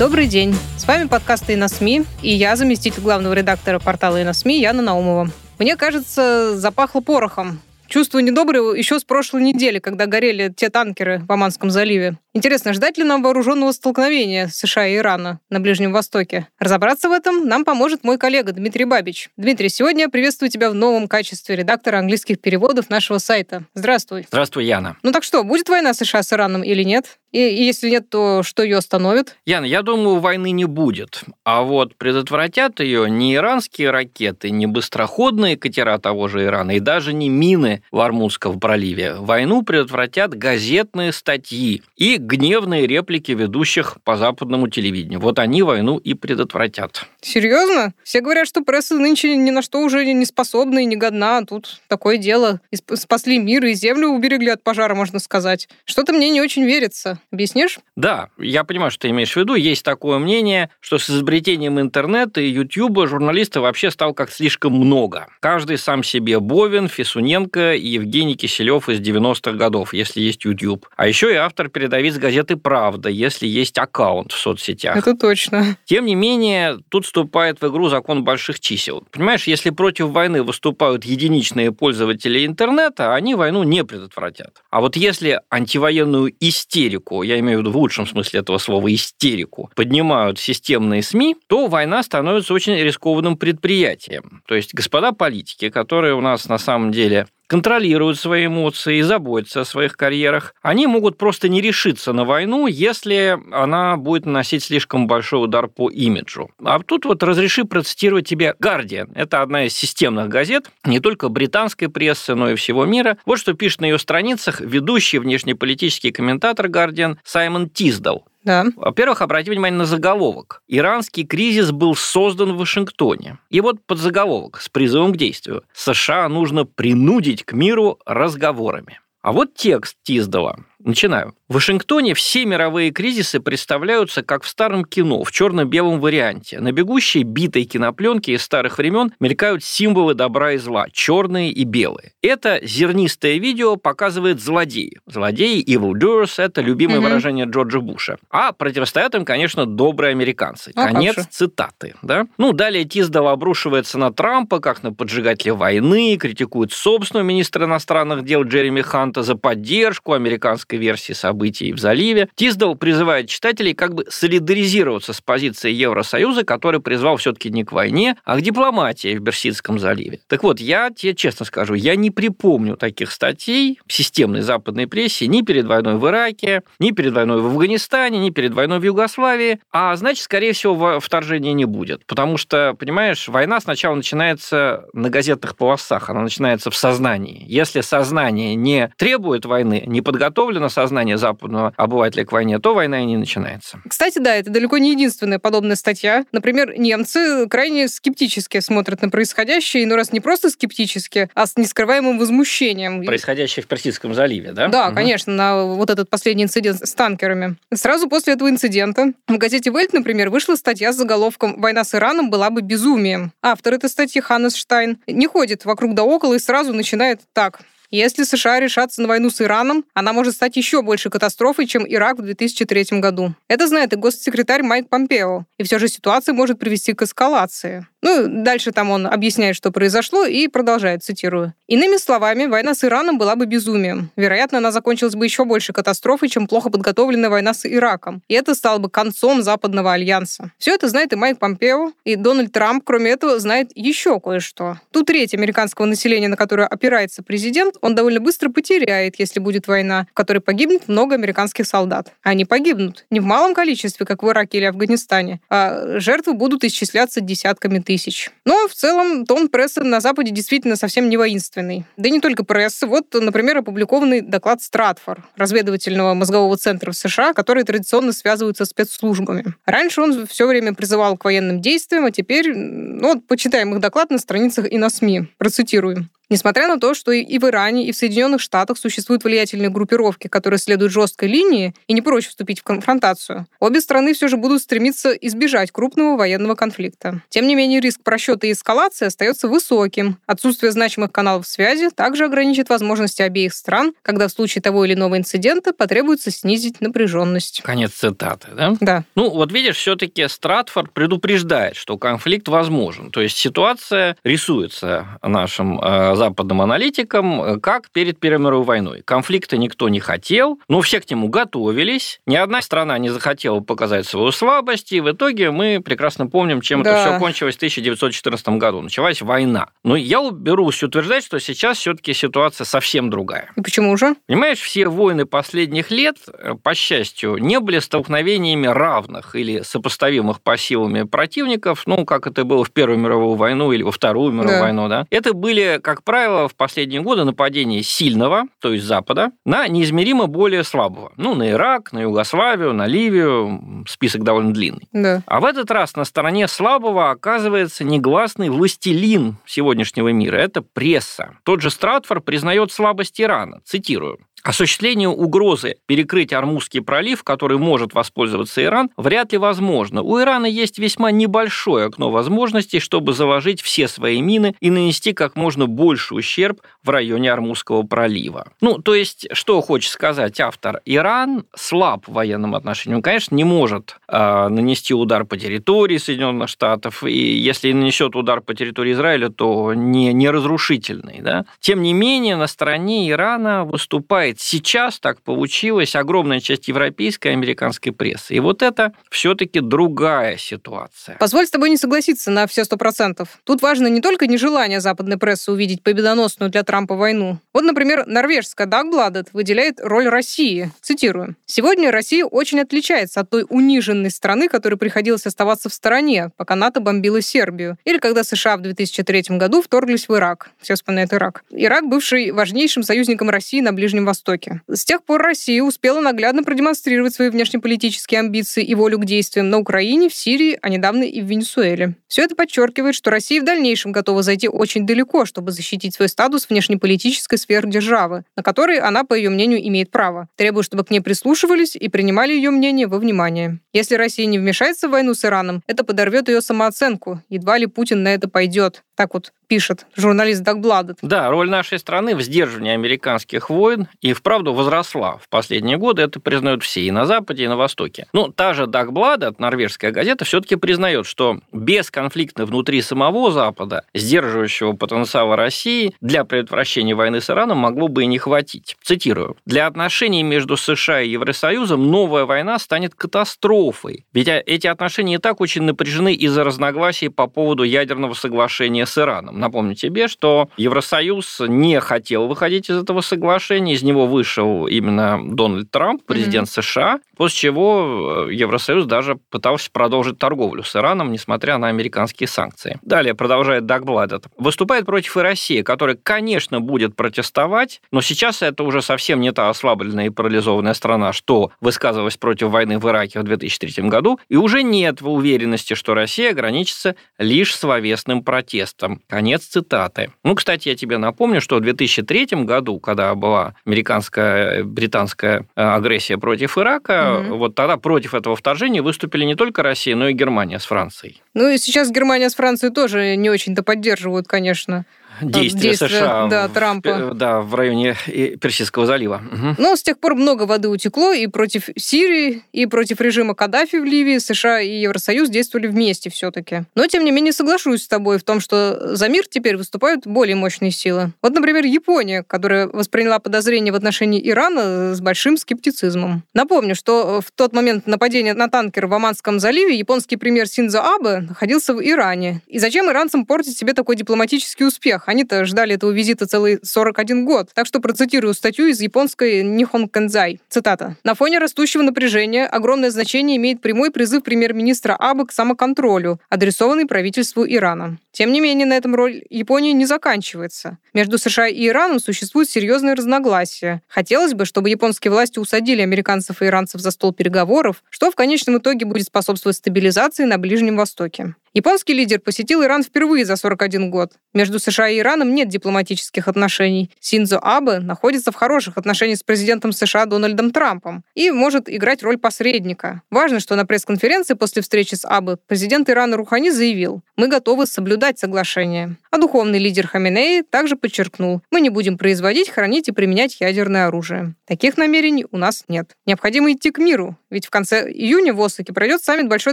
Добрый день. С вами подкасты «И СМИ» и я, заместитель главного редактора портала «И СМИ» Яна Наумова. Мне кажется, запахло порохом. Чувство недоброе еще с прошлой недели, когда горели те танкеры в Оманском заливе. Интересно, ждать ли нам вооруженного столкновения США и Ирана на Ближнем Востоке? Разобраться в этом нам поможет мой коллега Дмитрий Бабич. Дмитрий, сегодня я приветствую тебя в новом качестве редактора английских переводов нашего сайта. Здравствуй. Здравствуй, Яна. Ну так что, будет война США с Ираном или нет? И, и если нет, то что ее остановит? Яна, я думаю, войны не будет. А вот предотвратят ее не иранские ракеты, не быстроходные катера того же Ирана и даже не мины в Армузском проливе. Войну предотвратят газетные статьи и гневные реплики ведущих по западному телевидению. Вот они войну и предотвратят. Серьезно? Все говорят, что пресса нынче ни на что уже не способна и не годна. А тут такое дело. И спасли мир, и землю уберегли от пожара, можно сказать. Что-то мне не очень верится. Объяснишь? Да, я понимаю, что ты имеешь в виду. Есть такое мнение, что с изобретением интернета и Ютьюба журналистов вообще стало как слишком много. Каждый сам себе Бовин, Фисуненко и Евгений Киселев из 90-х годов, если есть YouTube. А еще и автор передовиц газеты «Правда», если есть аккаунт в соцсетях. Это точно. Тем не менее, тут вступает в игру закон больших чисел. Понимаешь, если против войны выступают единичные пользователи интернета, они войну не предотвратят. А вот если антивоенную истерику, я имею в виду в лучшем смысле этого слова истерику, поднимают системные СМИ, то война становится очень рискованным предприятием. То есть господа политики, которые у нас на самом деле контролируют свои эмоции и заботятся о своих карьерах, они могут просто не решиться на войну, если она будет наносить слишком большой удар по имиджу. А тут вот разреши процитировать тебе «Гардиан». Это одна из системных газет, не только британской прессы, но и всего мира. Вот что пишет на ее страницах ведущий внешнеполитический комментатор «Гардиан» Саймон Тиздал. Да. Во-первых, обрати внимание на заголовок. Иранский кризис был создан в Вашингтоне. И вот под заголовок с призывом к действию. США нужно принудить к миру разговорами. А вот текст Тиздала. Начинаю. В Вашингтоне все мировые кризисы представляются как в старом кино, в черно-белом варианте. На бегущей битой кинопленке из старых времен мелькают символы добра и зла, черные и белые. Это зернистое видео показывает злодеи. Злодеи, evil doers, это любимое mm-hmm. выражение Джорджа Буша. А противостоят им, конечно, добрые американцы. А Конец цитаты. Да? Ну, далее Тиздал обрушивается на Трампа, как на поджигателя войны, критикует собственного министра иностранных дел Джереми Ханта за поддержку американской американской версии событий в заливе, Тиздал призывает читателей как бы солидаризироваться с позицией Евросоюза, который призвал все-таки не к войне, а к дипломатии в Персидском заливе. Так вот, я тебе честно скажу, я не припомню таких статей в системной западной прессе ни перед войной в Ираке, ни перед войной в Афганистане, ни перед войной в Югославии, а значит, скорее всего, вторжения не будет. Потому что, понимаешь, война сначала начинается на газетных полосах, она начинается в сознании. Если сознание не требует войны, не подготовлено подготовлено сознание западного обывателя к войне, то война и не начинается. Кстати, да, это далеко не единственная подобная статья. Например, немцы крайне скептически смотрят на происходящее, но раз не просто скептически, а с нескрываемым возмущением. Происходящее в Персидском заливе, да? Да, угу. конечно, на вот этот последний инцидент с танкерами. Сразу после этого инцидента в газете «Вельт», например, вышла статья с заголовком «Война с Ираном была бы безумием». Автор этой статьи, Ханнес Штайн, не ходит вокруг да около и сразу начинает так. Если США решатся на войну с Ираном, она может стать еще больше катастрофой, чем Ирак в 2003 году. Это знает и госсекретарь Майк Помпео. И все же ситуация может привести к эскалации. Ну, дальше там он объясняет, что произошло, и продолжает, цитирую. Иными словами, война с Ираном была бы безумием. Вероятно, она закончилась бы еще больше катастрофой, чем плохо подготовленная война с Ираком. И это стало бы концом Западного альянса. Все это знает и Майк Помпео, и Дональд Трамп, кроме этого, знает еще кое-что. Ту треть американского населения, на которое опирается президент, он довольно быстро потеряет, если будет война, в которой погибнет много американских солдат. Они погибнут не в малом количестве, как в Ираке или Афганистане, а жертвы будут исчисляться десятками тысяч тысяч. Но в целом тон прессы на Западе действительно совсем не воинственный. Да и не только прессы. Вот, например, опубликованный доклад Стратфор, разведывательного мозгового центра в США, который традиционно связываются с спецслужбами. Раньше он все время призывал к военным действиям, а теперь, ну, вот почитаем их доклад на страницах и на СМИ. Процитируем. Несмотря на то, что и в Иране, и в Соединенных Штатах существуют влиятельные группировки, которые следуют жесткой линии и не прочь вступить в конфронтацию, обе страны все же будут стремиться избежать крупного военного конфликта. Тем не менее, риск просчета и эскалации остается высоким. Отсутствие значимых каналов связи также ограничит возможности обеих стран, когда в случае того или иного инцидента потребуется снизить напряженность. Конец цитаты, да? Да. Ну, вот видишь, все-таки Стратфорд предупреждает, что конфликт возможен. То есть ситуация рисуется нашим э, западным аналитикам, э, как перед Первой мировой войной. Конфликта никто не хотел, но все к нему готовились. Ни одна страна не захотела показать свою слабость, и в итоге мы прекрасно помним, чем да. это все кончилось в 1914 году. Началась война. Но я берусь утверждать, что сейчас все-таки ситуация совсем другая. И почему же? Понимаешь, все войны последних лет, э, по счастью, не были столкновениями равных или сопоставимых по силами противников, ну, как это было в Первую мировую войну или во Вторую мировую да. войну, да. Это были, как правило, в последние годы нападения сильного, то есть Запада, на неизмеримо более слабого. Ну, на Ирак, на Югославию, на Ливию, список довольно длинный. Да. А в этот раз на стороне слабого оказывается негласный властелин сегодняшнего мира. Это пресса. Тот же Стратфор признает слабость Ирана. Цитирую. Осуществление угрозы перекрыть Армузский пролив, который может воспользоваться Иран, вряд ли возможно. У Ирана есть весьма небольшое окно возможностей, чтобы заложить все свои мины и нанести как можно больше ущерб в районе Армузского пролива. Ну, то есть, что хочет сказать автор? Иран слаб в военном отношении. Он, конечно, не может э, нанести удар по территории Соединенных Штатов, и если нанесет удар по территории Израиля, то не, не разрушительный. Да? Тем не менее, на стороне Ирана выступает читает сейчас, так получилось, огромная часть европейской и американской прессы. И вот это все-таки другая ситуация. Позволь с тобой не согласиться на все сто процентов. Тут важно не только нежелание западной прессы увидеть победоносную для Трампа войну. Вот, например, норвежская Дагбладет выделяет роль России. Цитирую. «Сегодня Россия очень отличается от той униженной страны, которой приходилось оставаться в стороне, пока НАТО бомбило Сербию, или когда США в 2003 году вторглись в Ирак. Все вспоминают Ирак. Ирак, бывший важнейшим союзником России на Ближнем Востоке Востоке. С тех пор Россия успела наглядно продемонстрировать свои внешнеполитические амбиции и волю к действиям на Украине, в Сирии, а недавно и в Венесуэле. Все это подчеркивает, что Россия в дальнейшем готова зайти очень далеко, чтобы защитить свой статус внешнеполитической сферы державы, на который она, по ее мнению, имеет право, требуя, чтобы к ней прислушивались и принимали ее мнение во внимание. Если Россия не вмешается в войну с Ираном, это подорвет ее самооценку. Едва ли Путин на это пойдет. Так вот пишет журналист Дагбладет. Да, роль нашей страны в сдерживании американских войн и вправду возросла в последние годы. Это признают все и на Западе, и на Востоке. Ну, та же Дагбладет, норвежская газета, все-таки признает, что без конфликта внутри самого Запада, сдерживающего потенциала России для предотвращения войны с Ираном могло бы и не хватить. Цитирую. «Для отношений между США и Евросоюзом новая война станет катастрофой. Ведь эти отношения и так очень напряжены из-за разногласий по поводу ядерного соглашения с Ираном. Напомню тебе, что Евросоюз не хотел выходить из этого соглашения, из него вышел именно Дональд Трамп, президент mm-hmm. США, после чего э, Евросоюз даже пытался продолжить торговлю с Ираном, несмотря на американские санкции. Далее продолжает Дагбладет. Выступает против и России, которая, конечно, будет протестовать, но сейчас это уже совсем не та ослабленная и парализованная страна, что высказывалась против войны в Ираке в 2003 году, и уже нет уверенности, что Россия ограничится лишь словесным протестом. Конец цитаты. Ну, кстати, я тебе напомню, что в 2003 году, когда была американская, британская э, агрессия против Ирака, угу. вот тогда против этого вторжения выступили не только Россия, но и Германия с Францией. Ну и сейчас Германия с Францией тоже не очень-то поддерживают, конечно действия, действия США да, Трампа. В, да, в районе Персидского залива. Угу. Но с тех пор много воды утекло и против Сирии, и против режима Каддафи в Ливии США и Евросоюз действовали вместе все-таки. Но, тем не менее, соглашусь с тобой в том, что за мир теперь выступают более мощные силы. Вот, например, Япония, которая восприняла подозрения в отношении Ирана с большим скептицизмом. Напомню, что в тот момент нападения на танкер в Оманском заливе японский премьер Синдзо Абе находился в Иране. И зачем иранцам портить себе такой дипломатический успех? Они-то ждали этого визита целый 41 год. Так что процитирую статью из японской Нихон Кэнзай. Цитата. «На фоне растущего напряжения огромное значение имеет прямой призыв премьер-министра Абы к самоконтролю, адресованный правительству Ирана. Тем не менее, на этом роль Японии не заканчивается. Между США и Ираном существуют серьезные разногласия. Хотелось бы, чтобы японские власти усадили американцев и иранцев за стол переговоров, что в конечном итоге будет способствовать стабилизации на Ближнем Востоке. Японский лидер посетил Иран впервые за 41 год. Между США и Ираном нет дипломатических отношений. Синзо Абе находится в хороших отношениях с президентом США Дональдом Трампом и может играть роль посредника. Важно, что на пресс-конференции после встречи с Абе президент Ирана Рухани заявил, мы готовы соблюдать соглашение. А духовный лидер Хаминеи также подчеркнул, мы не будем производить, хранить и применять ядерное оружие. Таких намерений у нас нет. Необходимо идти к миру, ведь в конце июня в Осаке пройдет саммит Большой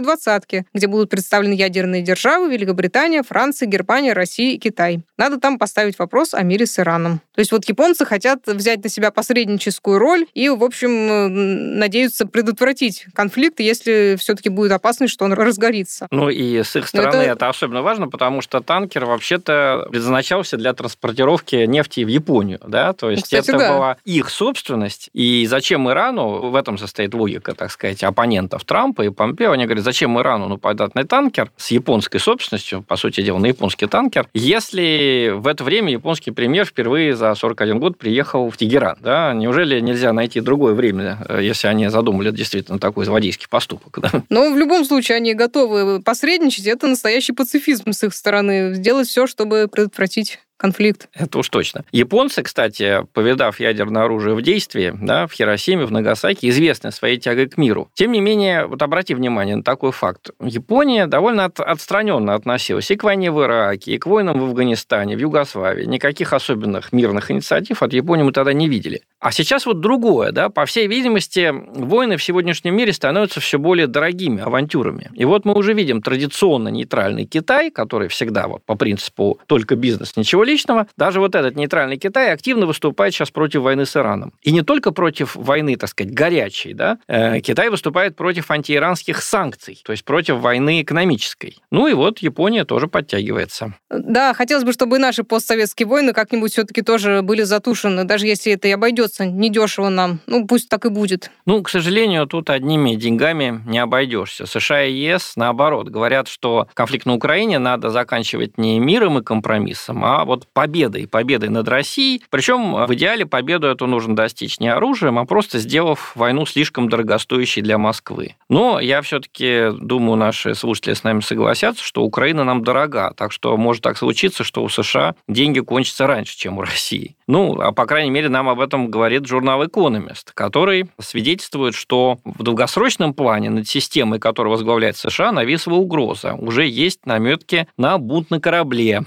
Двадцатки, где будут представлены ядерные державы Великобритания, Франция, Германия, Россия и Китай. Надо там поставить вопрос о мире с Ираном. То есть вот японцы хотят взять на себя посредническую роль и, в общем, надеются предотвратить конфликт, если все-таки будет опасность, что он разгорится. Ну и с их стороны это... это особенно важно, потому что танкер вообще-то предназначался для транспортировки нефти в Японию, да, то есть ну, Кстати, это да. была их собственность, и зачем Ирану, в этом состоит логика, так сказать, оппонентов Трампа и Помпео, они говорят, зачем Ирану нападать на танкер с японской собственностью, по сути дела, на японский танкер, если в это время японский премьер впервые за 41 год приехал в Тегеран, да, неужели нельзя найти другое время, э, если они задумали действительно такой злодейский поступок, да? Но в любом случае они готовы посредничать, это настоящий пацифизм с их стороны, сделать все, чтобы предотвратить конфликт. Это уж точно. Японцы, кстати, повидав ядерное оружие в действии, да, в Хиросиме, в Нагасаки, известны своей тягой к миру. Тем не менее, вот обрати внимание на такой факт. Япония довольно от, отстраненно относилась и к войне в Ираке, и к войнам в Афганистане, в Югославии. Никаких особенных мирных инициатив от Японии мы тогда не видели. А сейчас вот другое, да, по всей видимости, войны в сегодняшнем мире становятся все более дорогими авантюрами. И вот мы уже видим традиционно нейтральный Китай, который всегда вот по принципу только бизнес, ничего личного, даже вот этот нейтральный Китай активно выступает сейчас против войны с Ираном. И не только против войны, так сказать, горячей, да, э, Китай выступает против антииранских санкций, то есть против войны экономической. Ну и вот Япония тоже подтягивается. Да, хотелось бы, чтобы наши постсоветские войны как-нибудь все-таки тоже были затушены, даже если это и обойдется недешево нам. Ну, пусть так и будет. Ну, к сожалению, тут одними деньгами не обойдешься. США и ЕС, наоборот, говорят, что конфликт на Украине надо заканчивать не миром и компромиссом, а вот победой, победой над Россией. Причем в идеале победу эту нужно достичь не оружием, а просто сделав войну слишком дорогостоящей для Москвы. Но я все-таки думаю, наши слушатели с нами согласятся, что Украина нам дорога, так что может так случиться, что у США деньги кончатся раньше, чем у России. Ну, а по крайней мере, нам об этом говорит журнал «Экономист», который свидетельствует, что в долгосрочном плане над системой, которую возглавляет США, нависла угроза. Уже есть наметки на бунт на корабле,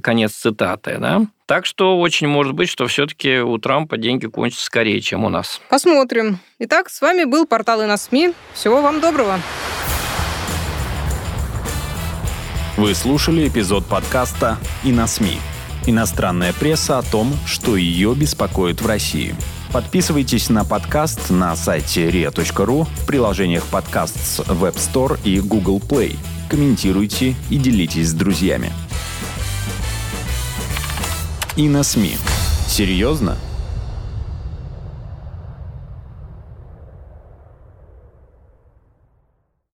конец цитаты, да? Так что очень может быть, что все-таки у Трампа деньги кончатся скорее, чем у нас. Посмотрим. Итак, с вами был портал и на СМИ. Всего вам доброго. Вы слушали эпизод подкаста «И на СМИ». Иностранная пресса о том, что ее беспокоит в России. Подписывайтесь на подкаст на сайте ria.ru в приложениях подкаст с Web Store и Google Play. Комментируйте и делитесь с друзьями и на СМИ. Серьезно?